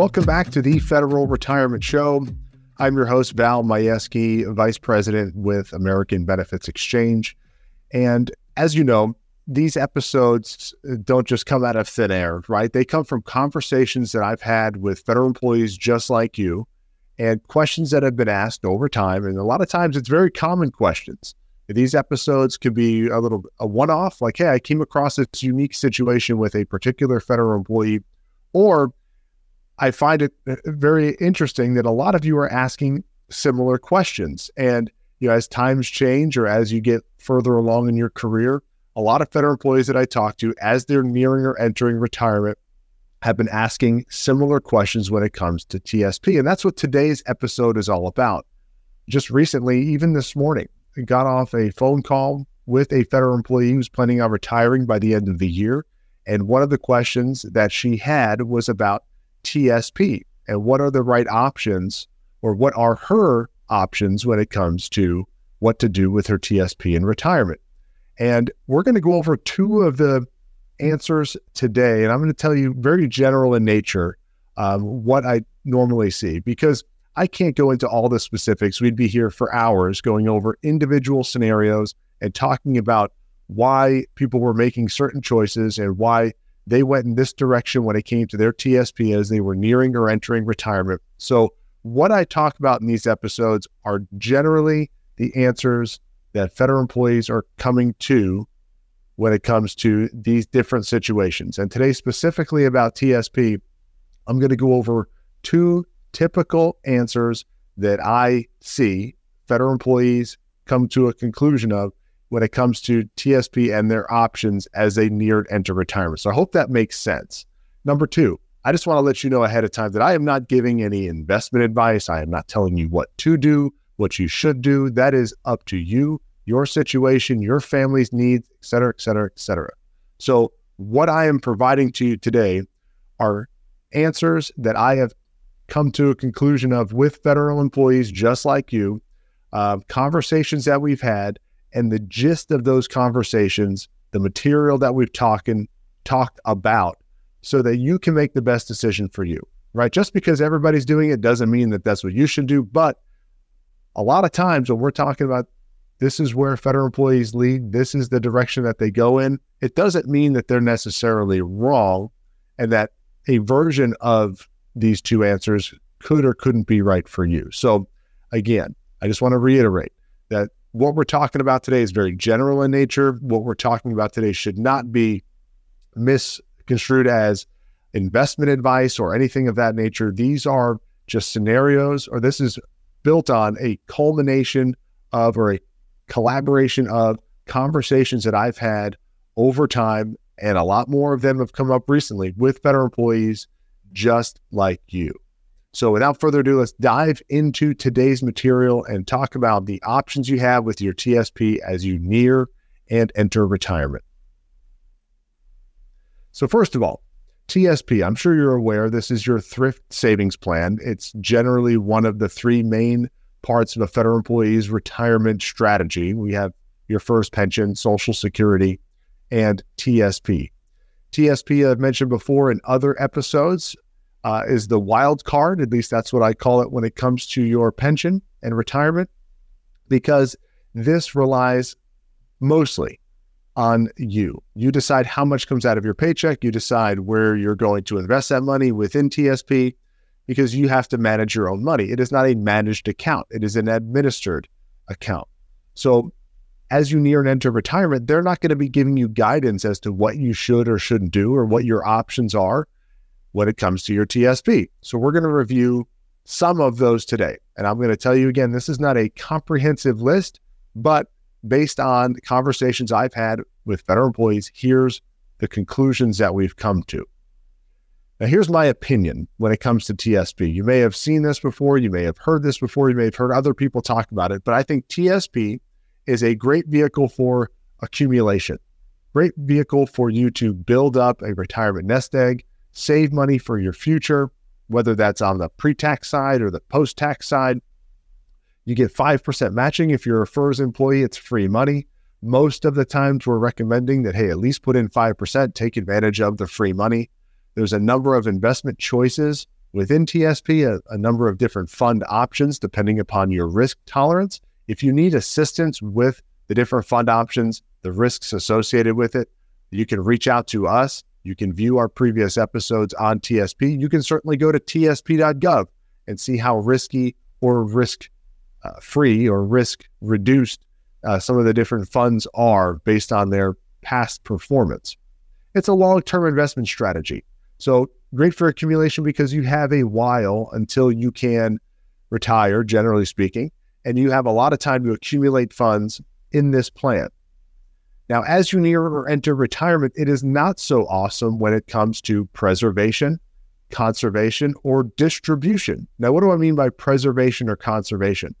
Welcome back to the Federal Retirement Show. I'm your host, Val Majewski, Vice President with American Benefits Exchange. And as you know, these episodes don't just come out of thin air, right? They come from conversations that I've had with federal employees just like you and questions that have been asked over time. And a lot of times it's very common questions. These episodes could be a little a one-off, like, hey, I came across this unique situation with a particular federal employee, or I find it uh, very interesting that a lot of you are asking similar questions. And you know, as times change or as you get further along in your career, a lot of federal employees that I talk to, as they're nearing or entering retirement, have been asking similar questions when it comes to TSP. And that's what today's episode is all about. Just recently, even this morning, I got off a phone call with a federal employee who's planning on retiring by the end of the year. And one of the questions that she had was about TSP and what are the right options or what are her options when it comes to what to do with her TSP in retirement. And we're going to go over two of the answers today. And I'm going to tell you very general in nature um, what I normally see because I can't go into all the specifics. We'd be here for hours going over individual scenarios and talking about why people were making certain choices and why they went in this direction when it came to their TSP as they were nearing or entering retirement. So, what I talk about in these episodes are generally the answers that federal employees are coming to when it comes to these different situations. And today, specifically about TSP, I'm going to go over two typical answers that I see federal employees come to a conclusion of when it comes to TSP and their options as they near enter retirement. So I hope that makes sense. Number two, I just want to let you know ahead of time that I am not giving any investment advice. I am not telling you what to do, what you should do. That is up to you, your situation, your family's needs, et cetera, et cetera, et cetera. So what I am providing to you today are answers that I have come to a conclusion of with federal employees just like you, uh, conversations that we've had, and the gist of those conversations, the material that we've talking talked about, so that you can make the best decision for you. Right? Just because everybody's doing it doesn't mean that that's what you should do. But a lot of times when we're talking about this is where federal employees lead, this is the direction that they go in, it doesn't mean that they're necessarily wrong and that a version of these two answers could or couldn't be right for you. So, again, I just want to reiterate that what we're talking about today is very general in nature. What we're talking about today should not be misconstrued as investment advice or anything of that nature. These are just scenarios, or this is built on a culmination of or a collaboration of conversations that I've had over time. And a lot more of them have come up recently with federal employees just like you. So, without further ado, let's dive into today's material and talk about the options you have with your TSP as you near and enter retirement. So, FERS of all, TSP, I'm sure you're aware this is your thrift savings plan. It's generally one of the three main parts of a federal employee's retirement strategy. We have your first pension, Social Security, and TSP. TSP, I've mentioned before in other episodes, uh, is the wild card. At least that's what I call it when it comes to your pension and retirement, because this relies mostly on you. You decide how much comes out of your paycheck. You decide where you're going to invest that money within TSP because you have to manage your own money. It is not a managed account, it is an administered account. So as you near and enter retirement, they're not going to be giving you guidance as to what you should or shouldn't do or what your options are when it comes to your TSP. So we're going to review some of those today. And I'm going to tell you again, this is not a comprehensive list, but based on conversations I've had with federal employees, here's the conclusions that we've come to. Now, here's my opinion when it comes to TSP. You may have seen this before, you may have heard this before, you may have heard other people talk about it, but I think TSP is a great vehicle for accumulation, great vehicle for you to build up a retirement nest egg, save money for your future, whether that's on the pre tax side or the post tax side. You get 5% matching. If you're a FERS employee, it's free money. Most of the times, we're recommending that, hey, at least put in 5%, take advantage of the free money. There's a number of investment choices within TSP, a, a number of different fund options depending upon your risk tolerance. If you need assistance with the different fund options, the risks associated with it, you can reach out to us. You can view our previous episodes on TSP. You can certainly go to tsp.gov and see how risky or risk uh, free or risk reduced uh, some of the different funds are based on their past performance. It's a long term investment strategy. So great for accumulation because you have a while until you can retire, generally speaking, and you have a lot of time to accumulate funds in this plan. Now, as you near or enter retirement, it is not so awesome when it comes to preservation, conservation, or distribution. Now, what do I mean by preservation or conservation?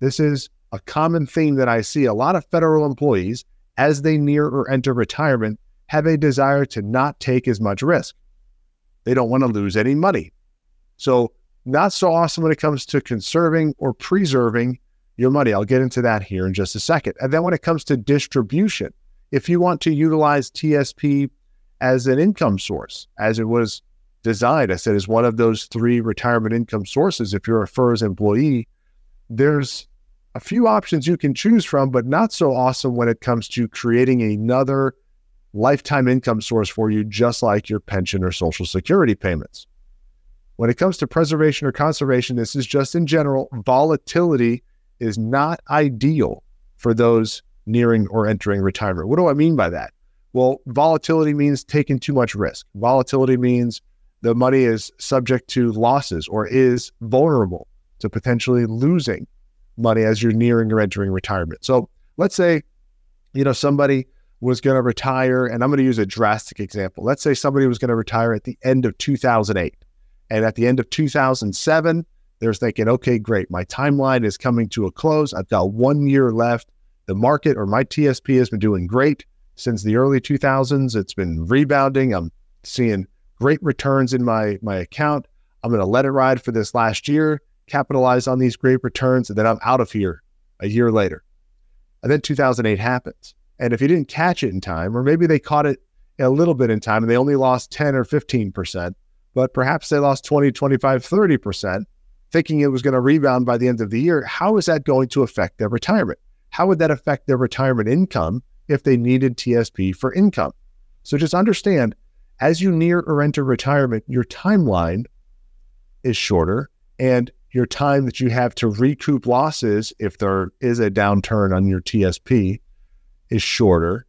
This is a common theme that I see. A lot of federal employees, as they near or enter retirement, have a desire to not take as much risk. They don't want to lose any money. So, not so awesome when it comes to conserving or preserving your money. I'll get into that here in just a second. And then when it comes to distribution, if you want to utilize TSP as an income source, as it was designed, I said, as one of those three retirement income sources, if you're a FERS employee, there's a few options you can choose from, but not so awesome when it comes to creating another lifetime income source for you, just like your pension or social security payments. When it comes to preservation or conservation, this is just in general, volatility is not ideal for those nearing or entering retirement. What do I mean by that? Well, volatility means taking too much risk. Volatility means the money is subject to losses or is vulnerable to potentially losing money as you're nearing or entering retirement. So let's say, you know, somebody was going to retire, and I'm going to use a drastic example. Let's say somebody was going to retire at the end of 2008. And at the end of 2007, they're thinking, okay, great. My timeline is coming to a close. I've got one year left. The market or my TSP has been doing great since the early 2000s. It's been rebounding. I'm seeing great returns in my, my account. I'm going to let it ride for this last year, capitalize on these great returns, and then I'm out of here a year later. And then 2008 happens. And if you didn't catch it in time, or maybe they caught it a little bit in time and they only lost 10 or 15%, but perhaps they lost 20, 25, 30%, thinking it was going to rebound by the end of the year, how is that going to affect their retirement? How would that affect their retirement income if they needed TSP for income? So just understand as you near or enter retirement, your timeline is shorter and your time that you have to recoup losses if there is a downturn on your TSP is shorter.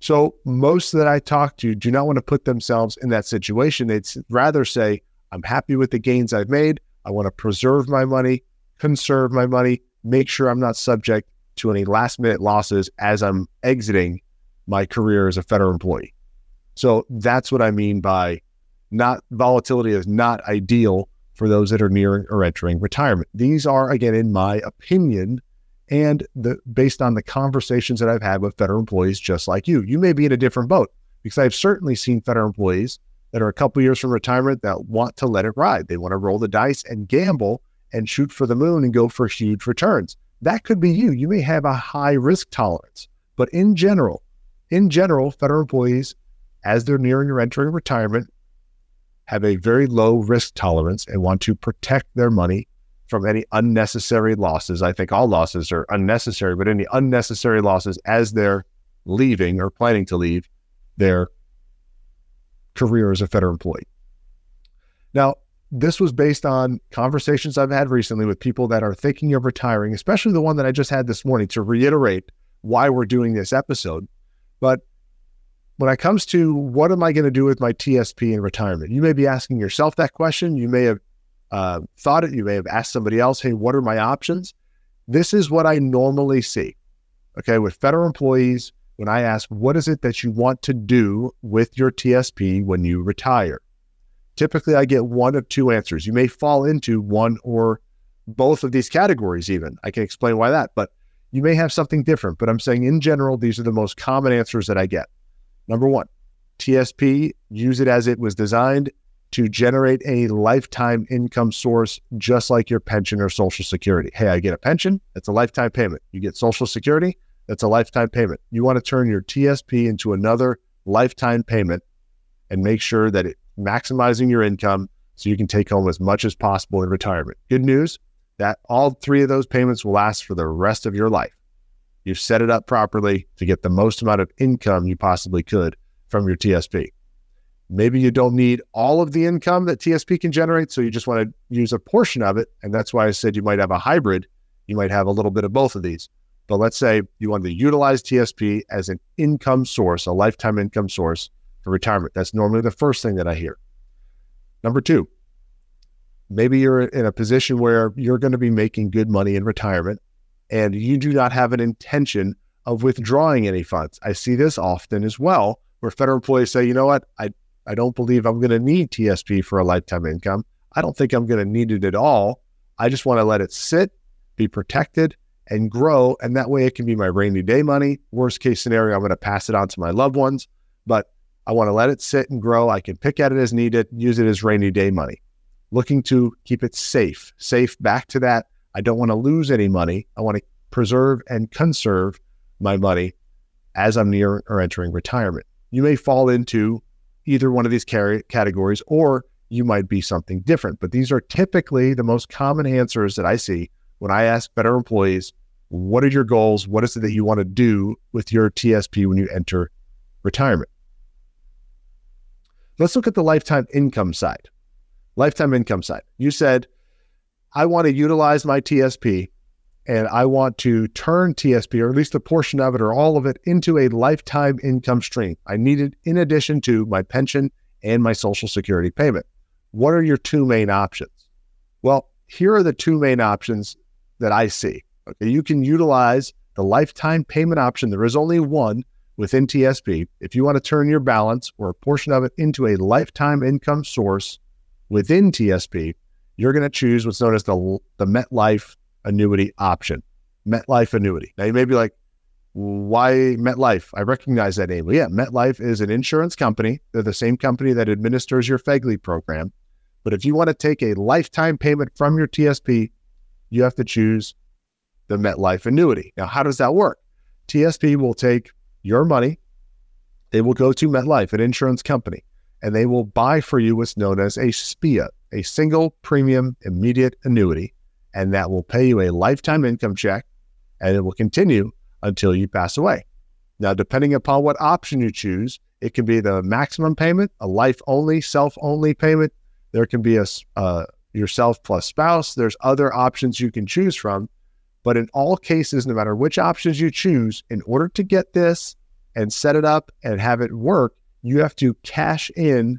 So most that I talk to do not want to put themselves in that situation. They'd rather say, I'm happy with the gains I've made. I want to preserve my money, conserve my money, make sure I'm not subject to any last minute losses as I'm exiting my career as a federal employee. So that's what I mean by not volatility is not ideal for those that are nearing or entering retirement. These are, again, in my opinion, and the based on the conversations that I've had with federal employees just like you. You may be in a different boat because I've certainly seen federal employees that are a couple years from retirement that want to let it ride. They want to roll the dice and gamble and shoot for the moon and go for huge returns. That could be you. You may have a high risk tolerance, but in general, in general, federal employees, as they're nearing or entering retirement, have a very low risk tolerance and want to protect their money from any unnecessary losses. I think all losses are unnecessary, but any unnecessary losses as they're leaving or planning to leave their career as a federal employee. Now, this was based on conversations I've had recently with people that are thinking of retiring, especially the one that I just had this morning to reiterate why we're doing this episode. But when it comes to what am I going to do with my TSP in retirement, you may be asking yourself that question. You may have uh, thought it. You may have asked somebody else, hey, what are my options? This is what I normally see. Okay. With federal employees, when I ask, what is it that you want to do with your TSP when you retire? Typically, I get one of two answers. You may fall into one or both of these categories, even. I can explain why that, but you may have something different. But I'm saying in general, these are the most common answers that I get. Number one, TSP, use it as it was designed to generate a lifetime income source, just like your pension or Social Security. Hey, I get a pension, that's a lifetime payment. You get Social Security, that's a lifetime payment. You want to turn your TSP into another lifetime payment and make sure that it maximizing your income so you can take home as much as possible in retirement. Good news that all three of those payments will last for the rest of your life. You've set it up properly to get the most amount of income you possibly could from your TSP. Maybe you don't need all of the income that TSP can generate, so you just want to use a portion of it. And that's why I said you might have a hybrid. You might have a little bit of both of these. But let's say you want to utilize TSP as an income source, a lifetime income source for retirement. That's normally the first thing that I hear. Number two, maybe you're in a position where you're going to be making good money in retirement and you do not have an intention of withdrawing any funds. I see this often as well, where federal employees say, you know what, I, I don't believe I'm going to need TSP for a lifetime income. I don't think I'm going to need it at all. I just want to let it sit, be protected, and grow. And that way it can be my rainy day money. Worst case scenario, I'm going to pass it on to my loved ones, but I want to let it sit and grow. I can pick at it as needed, use it as rainy day money. Looking to keep it safe, safe back to that. I don't want to lose any money. I want to preserve and conserve my money as I'm near or entering retirement. You may fall into either one of these categories or you might be something different. But these are typically the most common answers that I see when I ask better employees, what are your goals? What is it that you want to do with your TSP when you enter retirement? Let's look at the lifetime income side. Lifetime income side. You said, I want to utilize my TSP and I want to turn TSP, or at least a portion of it or all of it, into a lifetime income stream. I need it in addition to my pension and my Social Security payment. What are your two main options? Well, here are the two main options that I see. Okay, you can utilize the lifetime payment option. There is only one within TSP. If you want to turn your balance or a portion of it into a lifetime income source within TSP, you're going to choose what's known as the, the MetLife annuity option. MetLife annuity. Now you may be like, why MetLife? I recognize that name. Well, yeah, MetLife is an insurance company. They're the same company that administers your FEGLI program. But if you want to take a lifetime payment from your TSP, you have to choose the MetLife annuity. Now, how does that work? TSP will take your money, they will go to MetLife, an insurance company, and they will buy for you what's known as a SPIA, a single premium immediate annuity and that will pay you a lifetime income check and it will continue until you pass away. Now, depending upon what option you choose, it can be the maximum payment, a life only, self only payment. There can be a uh, yourself plus spouse. There's other options you can choose from. But in all cases, no matter which options you choose, in order to get this and set it up and have it work, you have to cash in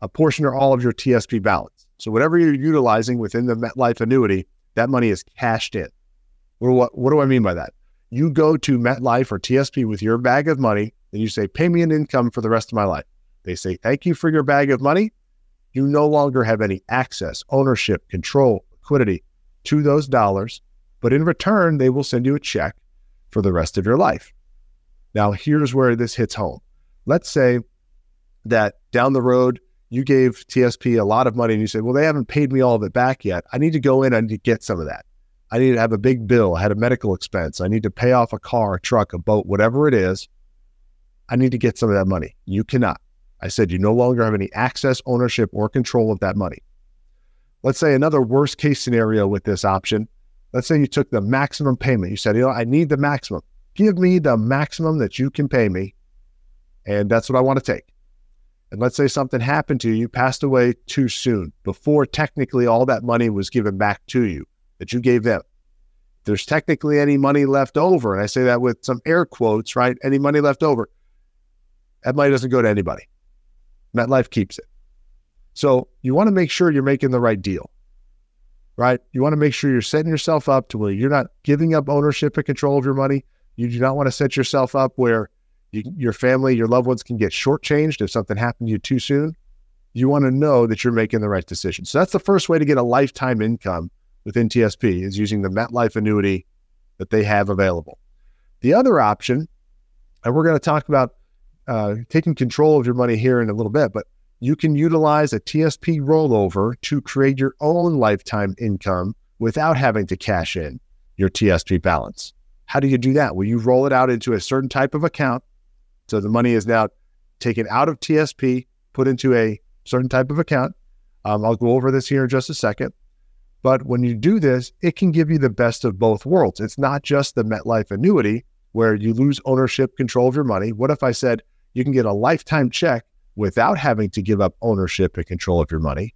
a portion or all of your TSP balance. So whatever you're utilizing within the MetLife annuity, that money is cashed in. What, what do I mean by that? You go to MetLife or TSP with your bag of money and you say, pay me an income for the rest of my life. They say, thank you for your bag of money. You no longer have any access, ownership, control, liquidity to those dollars. But in return, they will send you a check for the rest of your life. Now, here's where this hits home. Let's say that down the road, you gave TSP a lot of money and you said, well, they haven't paid me all of it back yet. I need to go in and get some of that. I need to have a big bill. I had a medical expense. I need to pay off a car, a truck, a boat, whatever it is. I need to get some of that money. You cannot. I said you no longer have any access, ownership, or control of that money. Let's say another worst case scenario with this option. Let's say you took the maximum payment. You said, you know, I need the maximum. Give me the maximum that you can pay me. And that's what I want to take and let's say something happened to you, you passed away too soon, before technically all that money was given back to you that you gave them. If there's technically any money left over, and I say that with some air quotes, right? Any money left over, that money doesn't go to anybody. MetLife keeps it. So you want to make sure you're making the right deal, right? You want to make sure you're setting yourself up to where you're not giving up ownership and control of your money. You do not want to set yourself up where you, your family, your loved ones can get shortchanged if something happened to you too soon. You want to know that you're making the right decision. So that's the first way to get a lifetime income within TSP is using the MetLife annuity that they have available. The other option, and we're going to talk about uh, taking control of your money here in a little bit, but you can utilize a TSP rollover to create your own lifetime income without having to cash in your TSP balance. How do you do that? Well, you roll it out into a certain type of account so the money is now taken out of TSP, put into a certain type of account. Um, I'll go over this here in just a second. But when you do this, it can give you the best of both worlds. It's not just the MetLife annuity where you lose ownership control of your money. What if I said you can get a lifetime check without having to give up ownership and control of your money?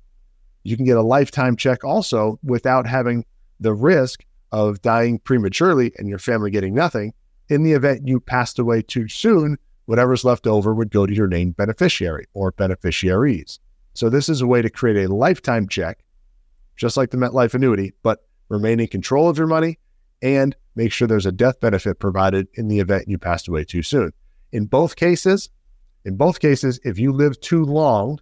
You can get a lifetime check also without having the risk of dying prematurely and your family getting nothing. In the event you passed away too soon, whatever's left over would go to your named beneficiary or beneficiaries. So, this is a way to create a lifetime check, just like the MetLife annuity, but remain in control of your money and make sure there's a death benefit provided in the event you passed away too soon. In both cases, in both cases, if you live too long,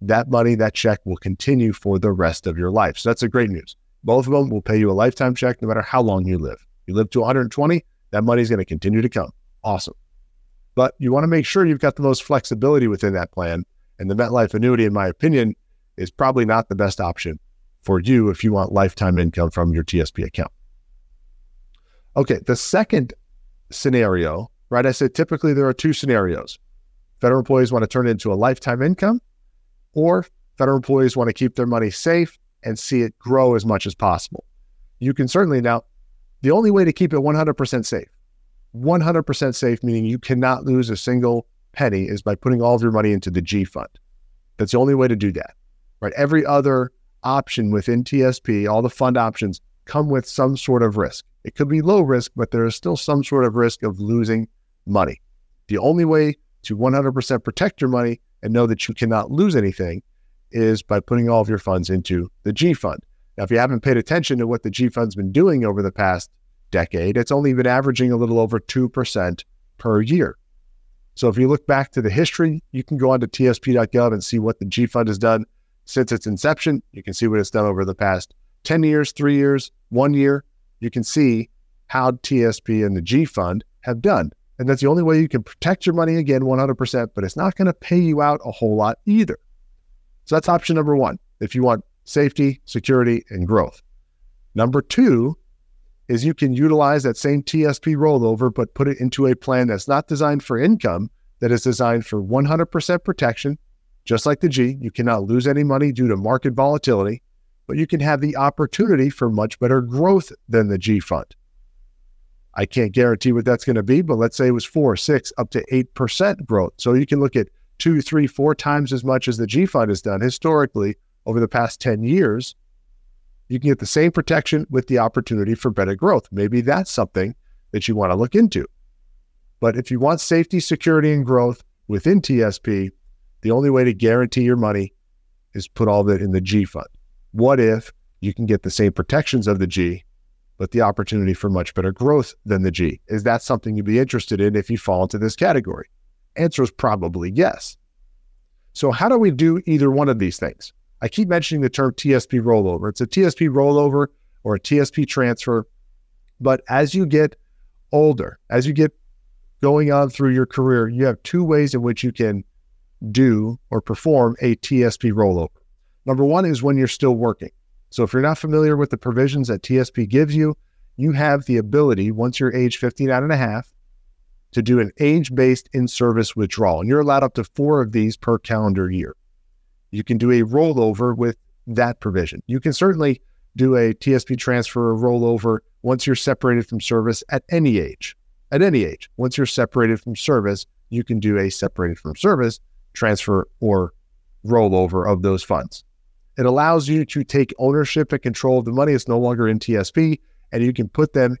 that money, that check will continue for the rest of your life. So that's a great news. Both of them will pay you a lifetime check no matter how long you live. You live to 120, that money is going to continue to come. Awesome. But you want to make sure you've got the most flexibility within that plan. And the MetLife annuity, in my opinion, is probably not the best option for you if you want lifetime income from your TSP account. Okay, the second scenario, right? I said typically there are two scenarios. Federal employees want to turn it into a lifetime income, or federal employees want to keep their money safe and see it grow as much as possible. You can certainly now, the only way to keep it 100% safe, 100% safe, meaning you cannot lose a single penny, is by putting all of your money into the G fund. That's the only way to do that, right? Every other option within TSP, all the fund options come with some sort of risk. It could be low risk, but there is still some sort of risk of losing money. The only way to 100% protect your money and know that you cannot lose anything is by putting all of your funds into the G fund. Now, if you haven't paid attention to what the G fund's been doing over the past decade, it's only been averaging a little over 2% per year. So if you look back to the history, you can go on to tsp.gov and see what the G fund has done since its inception. You can see what it's done over the past 10 years, three years, one year. You can see how TSP and the G fund have done. And that's the only way you can protect your money again 100%, but it's not going to pay you out a whole lot either. So that's option number one if you want safety, security, and growth. Number two is you can utilize that same TSP rollover, but put it into a plan that's not designed for income, that is designed for 100% protection. Just like the G, you cannot lose any money due to market volatility, but you can have the opportunity for much better growth than the G fund. I can't guarantee what that's going to be, but let's say it was four, six, up to 8% growth. So you can look at two, three, four times as much as the G fund has done historically over the past 10 years. You can get the same protection with the opportunity for better growth. Maybe that's something that you want to look into. But if you want safety, security, and growth within TSP, the only way to guarantee your money is put all of it in the G fund. What if you can get the same protections of the G but the opportunity for much better growth than the G. Is that something you'd be interested in if you fall into this category? Answer is probably yes. So, how do we do either one of these things? I keep mentioning the term TSP rollover. It's a TSP rollover or a TSP transfer. But as you get older, as you get going on through your career, you have two ways in which you can do or perform a TSP rollover. Number one is when you're still working. So if you're not familiar with the provisions that TSP gives you, you have the ability, once you're age 59 and a half, to do an age based in service withdrawal. And you're allowed up to four of these per calendar year. You can do a rollover with that provision. You can certainly do a TSP transfer or rollover once you're separated from service at any age. At any age, once you're separated from service, you can do a separated from service transfer or rollover of those funds. It allows you to take ownership and control of the money. It's no longer in TSP, and you can put them,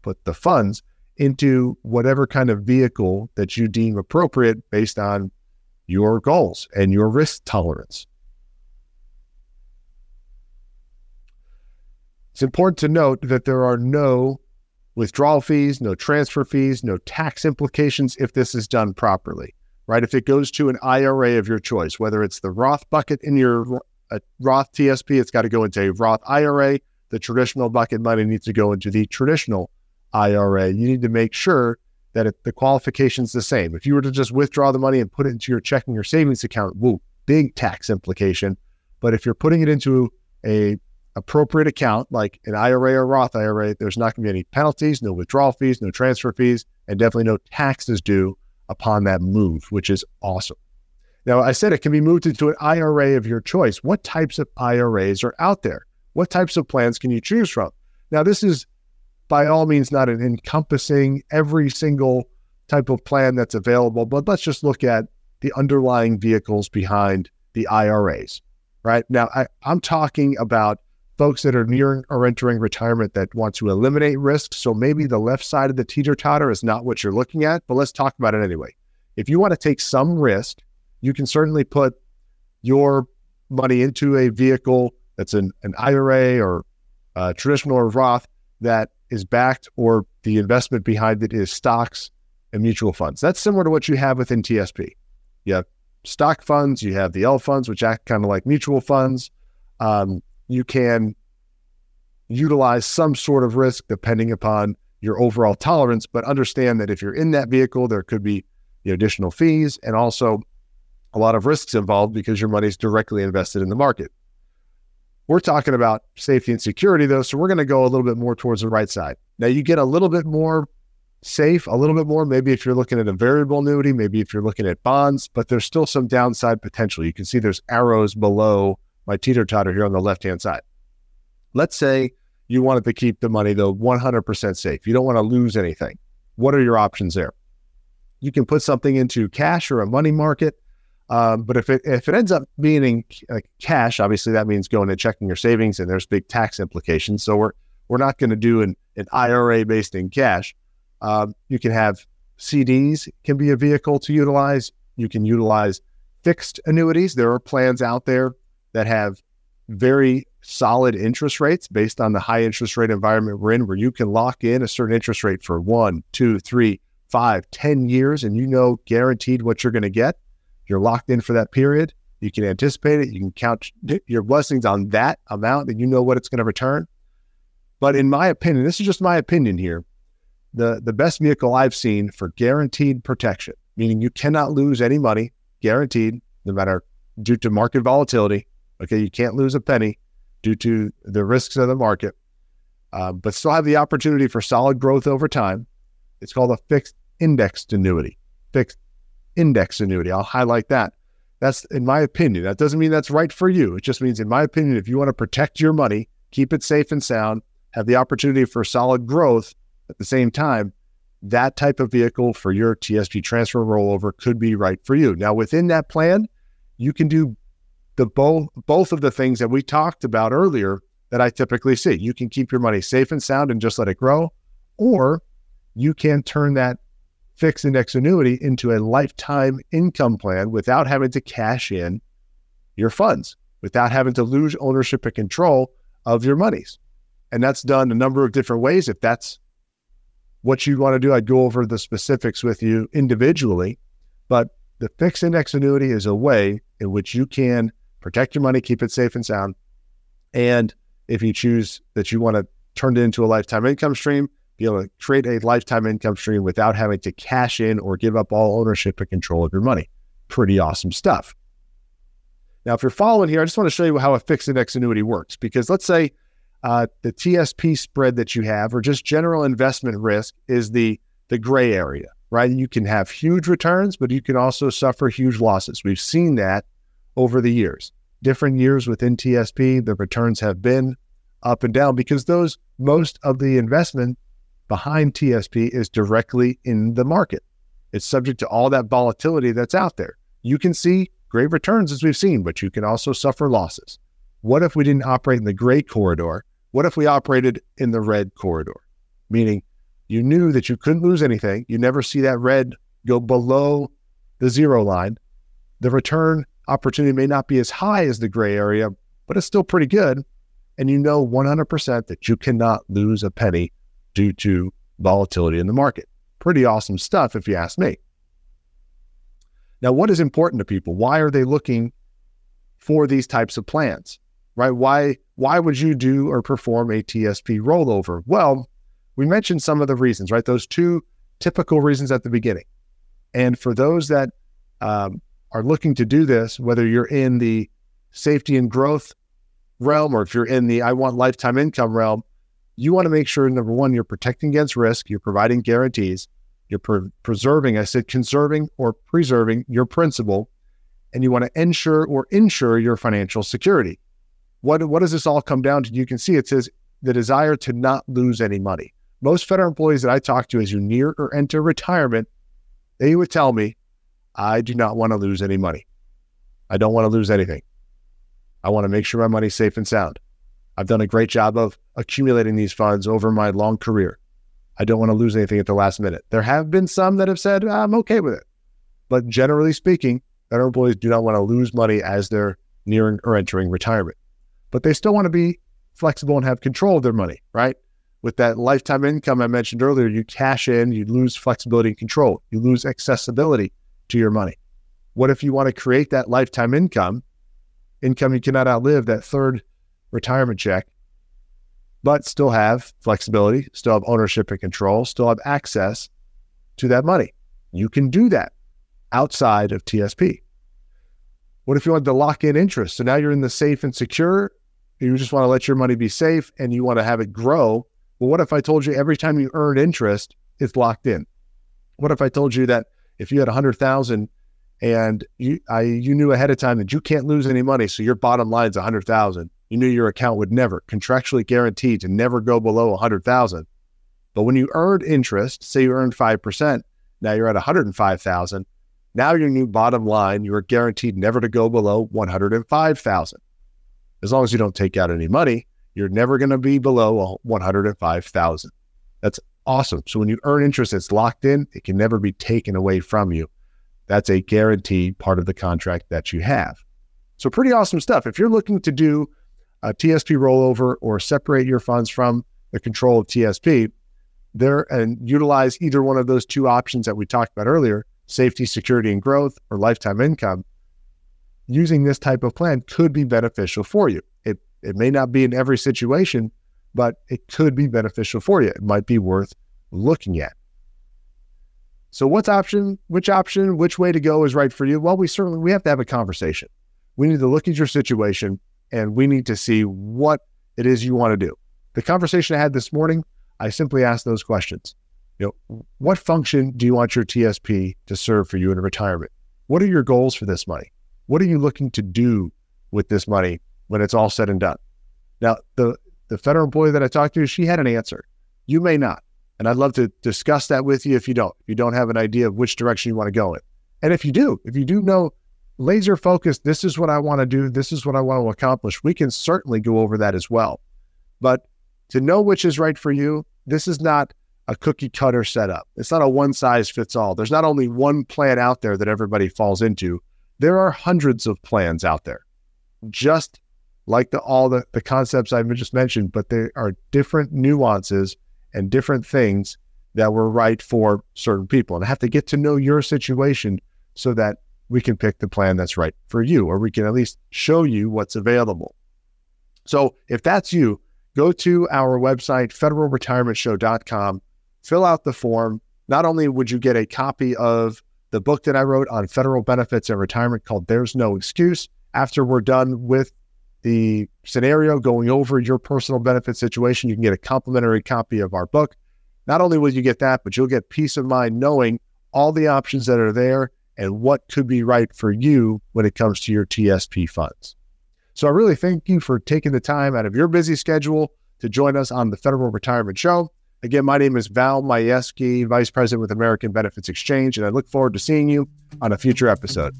put the funds into whatever kind of vehicle that you deem appropriate based on your goals and your risk tolerance. It's important to note that there are no withdrawal fees, no transfer fees, no tax implications if this is done properly, right? If it goes to an IRA of your choice, whether it's the Roth bucket in your a Roth TSP, it's got to go into a Roth IRA. The traditional bucket money needs to go into the traditional IRA. You need to make sure that it, the qualification's the same. If you were to just withdraw the money and put it into your checking or savings account, whoa, big tax implication. But if you're putting it into a appropriate account like an IRA or Roth IRA, there's not going to be any penalties, no withdrawal fees, no transfer fees, and definitely no taxes due upon that move, which is awesome. Now, I said it can be moved into an IRA of your choice. What types of IRAs are out there? What types of plans can you choose from? Now, this is by all means not an encompassing every single type of plan that's available, but let's just look at the underlying vehicles behind the IRAs, right? Now, I, I'm talking about folks that are nearing or entering retirement that want to eliminate risk. So maybe the left side of the teeter totter is not what you're looking at, but let's talk about it anyway. If you want to take some risk, you can certainly put your money into a vehicle that's an, an IRA or traditional or Roth that is backed or the investment behind it is stocks and mutual funds. That's similar to what you have within TSP. You have stock funds, you have the L funds, which act kind of like mutual funds. Um, you can utilize some sort of risk depending upon your overall tolerance, but understand that if you're in that vehicle, there could be additional fees and also a lot of risks involved because your money is directly invested in the market. We're talking about safety and security though, so we're going to go a little bit more towards the right side. Now you get a little bit more safe, a little bit more, maybe if you're looking at a variable annuity, maybe if you're looking at bonds, but there's still some downside potential. You can see there's arrows below my teeter totter here on the left hand side. Let's say you wanted to keep the money though 100% safe. You don't want to lose anything. What are your options there? You can put something into cash or a money market. Um, but if it if it ends up being in cash, obviously that means going and checking your savings, and there's big tax implications. So we're we're not going to do an, an IRA based in cash. Um, you can have CDs can be a vehicle to utilize. You can utilize fixed annuities. There are plans out there that have very solid interest rates based on the high interest rate environment we're in, where you can lock in a certain interest rate for one, two, three, five, ten years, and you know guaranteed what you're going to get. You're locked in for that period. You can anticipate it. You can count your blessings on that amount, and you know what it's going to return. But in my opinion, this is just my opinion here. The the best vehicle I've seen for guaranteed protection, meaning you cannot lose any money, guaranteed, no matter due to market volatility, Okay, you can't lose a penny due to the risks of the market, uh, but still have the opportunity for solid growth over time. It's called a fixed indexed annuity. Fixed index annuity. I'll highlight that. That's in my opinion. That doesn't mean that's right for you. It just means, in my opinion, if you want to protect your money, keep it safe and sound, have the opportunity for solid growth at the same time, that type of vehicle for your TSP transfer rollover could be right for you. Now, within that plan, you can do the both both of the things that we talked about earlier that I typically see. You can keep your money safe and sound and just let it grow, or you can turn that fixed index annuity into a lifetime income plan without having to cash in your funds, without having to lose ownership and control of your monies. And that's done a number of different ways. If that's what you want to do, I'd go over the specifics with you individually. But the fixed index annuity is a way in which you can protect your money, keep it safe and sound. And if you choose that you want to turn it into a lifetime income stream, be able to create a lifetime income stream without having to cash in or give up all ownership and control of your money. Pretty awesome stuff. Now, if you're following here, I just want to show you how a fixed index annuity works because let's say uh, the TSP spread that you have or just general investment risk is the the gray area, right? You can have huge returns, but you can also suffer huge losses. We've seen that over the years. Different years within TSP, the returns have been up and down because those most of the investment behind TSP is directly in the market. It's subject to all that volatility that's out there. You can see great returns as we've seen, but you can also suffer losses. What if we didn't operate in the gray corridor? What if we operated in the red corridor? Meaning you knew that you couldn't lose anything. You never see that red go below the zero line. The return opportunity may not be as high as the gray area, but it's still pretty good. And you know 100% that you cannot lose a penny due to volatility in the market. Pretty awesome stuff, if you ask me. Now, what is important to people? Why are they looking for these types of plans? Right? Why why would you do or perform a TSP rollover? Well, we mentioned some of the reasons, right? Those two typical reasons at the beginning. And for those that um, are looking to do this, whether you're in the safety and growth realm or if you're in the I want lifetime income realm, you want to make sure number one, you're protecting against risk, you're providing guarantees, you're pre- preserving, I said conserving or preserving your principal, and you want to ensure or insure your financial security. What, what does this all come down to? You can see it says the desire to not lose any money. Most federal employees that I talk to as you near or enter retirement, they would tell me, I do not want to lose any money. I don't want to lose anything. I want to make sure my money's safe and sound. I've done a great job of accumulating these funds over my long career. I don't want to lose anything at the last minute. There have been some that have said, I'm okay with it. But generally speaking, federal employees do not want to lose money as they're nearing or entering retirement. But they still want to be flexible and have control of their money, right? With that lifetime income I mentioned earlier, you cash in, you lose flexibility and control, you lose accessibility to your money. What if you want to create that lifetime income, income you cannot outlive, that third retirement check, but still have flexibility, still have ownership and control, still have access to that money? You can do that outside of TSP. What if you want to lock in interest? So now you're in the safe and secure. You just want to let your money be safe and you want to have it grow. Well, what if I told you every time you earn interest, it's locked in? What if I told you that if you had a hundred thousand and you I you knew ahead of time that you can't lose any money, so your bottom line is a hundred thousand, you knew your account would never contractually guaranteed to never go below a hundred thousand. But when you earned interest, say you earned five percent, now you're at a hundred and five thousand now your new bottom line, you are guaranteed never to go below 105,000. As long as you don't take out any money, you're never going to be below 105,000. That's awesome. So when you earn interest, it's locked in. It can never be taken away from you. That's a guaranteed part of the contract that you have. So pretty awesome stuff. If you're looking to do a TSP rollover or separate your funds from the control of TSP, there and utilize either one of those two options that we talked about earlier, safety, security, and growth, or lifetime income, using this type of plan could be beneficial for you. It it may not be in every situation, but it could be beneficial for you. It might be worth looking at. So what's option, which option, which way to go is right for you? Well, we certainly we have to have a conversation. We need to look at your situation and we need to see what it is you want to do. The conversation I had this morning, I simply asked those questions. You know, what function do you want your TSP to serve for you in retirement? What are your goals for this money? What are you looking to do with this money when it's all said and done? Now, the the federal employee that I talked to, she had an answer. You may not. And I'd love to discuss that with you if you don't, if you don't have an idea of which direction you want to go in. And if you do, if you do know laser focused, this is what I want to do, this is what I want to accomplish, we can certainly go over that as well. But to know which is right for you, this is not a cookie cutter setup. It's not a one size fits all. There's not only one plan out there that everybody falls into. There are hundreds of plans out there, just like the all the, the concepts I've just mentioned, but there are different nuances and different things that were right for certain people. And I have to get to know your situation so that we can pick the plan that's right for you, or we can at least show you what's available. So if that's you, go to our website, federalretirementshow.com fill out the form. Not only would you get a copy of the book that I wrote on federal benefits and retirement called There's No Excuse, after we're done with the scenario going over your personal benefit situation, you can get a complimentary copy of our book. Not only will you get that, but you'll get peace of mind knowing all the options that are there and what could be right for you when it comes to your TSP funds. So I really thank you for taking the time out of your busy schedule to join us on the Federal Retirement Show. Again, my name is Val Majewski, Vice President with American Benefits Exchange, and I look forward to seeing you on a future episode.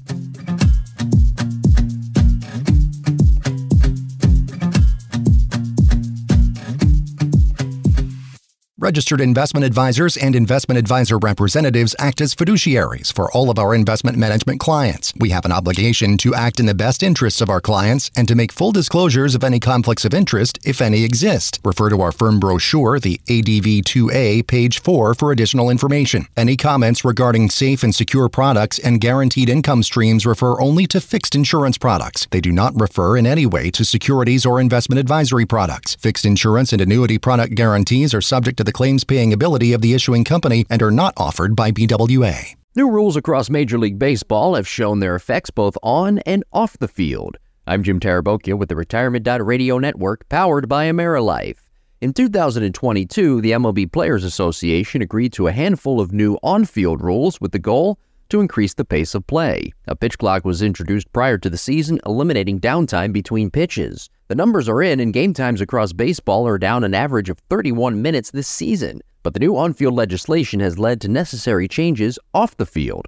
Registered investment advisors and investment advisor representatives act as fiduciaries for all of our investment management clients. We have an obligation to act in the best interests of our clients and to make full disclosures of any conflicts of interest, if any exist. Refer to our firm brochure, the ADV 2A, page 4, for additional information. Any comments regarding safe and secure products and guaranteed income streams refer only to fixed insurance products. They do not refer in any way to securities or investment advisory products. Fixed insurance and annuity product guarantees are subject to the claims paying ability of the issuing company and are not offered by BWA. New rules across Major League Baseball have shown their effects both on and off the field. I'm Jim Tarabokia with the Retirement Radio Network, powered by AmeriLife. In 2022, the MLB Players Association agreed to a handful of new on field rules with the goal to increase the pace of play. A pitch clock was introduced prior to the season, eliminating downtime between pitches. The numbers are in, and game times across baseball are down an average of 31 minutes this season. But the new on field legislation has led to necessary changes off the field.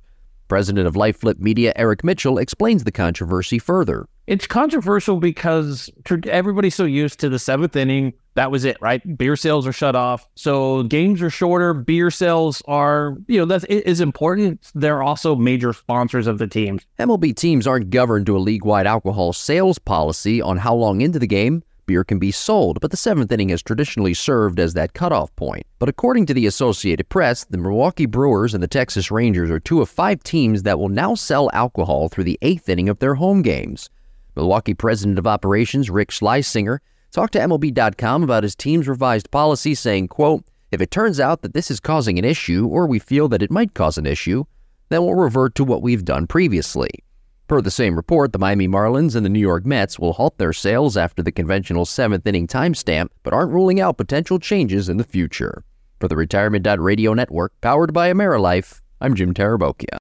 President of LifeFlip Media, Eric Mitchell, explains the controversy further. It's controversial because everybody's so used to the seventh inning. That was it, right? Beer sales are shut off. So games are shorter. Beer sales are, you know, that is important. They're also major sponsors of the teams. MLB teams aren't governed to a league wide alcohol sales policy on how long into the game beer can be sold, but the seventh inning has traditionally served as that cutoff point. But according to the Associated Press, the Milwaukee Brewers and the Texas Rangers are two of five teams that will now sell alcohol through the eighth inning of their home games. Milwaukee President of Operations Rick Schlesinger talked to MLB.com about his team's revised policy, saying, quote, if it turns out that this is causing an issue or we feel that it might cause an issue, then we'll revert to what we've done previously. Per the same report, the Miami Marlins and the New York Mets will halt their sales after the conventional seventh inning timestamp, but aren't ruling out potential changes in the future. For the Retirement Radio Network, powered by AmeriLife, I'm Jim Tarabokia.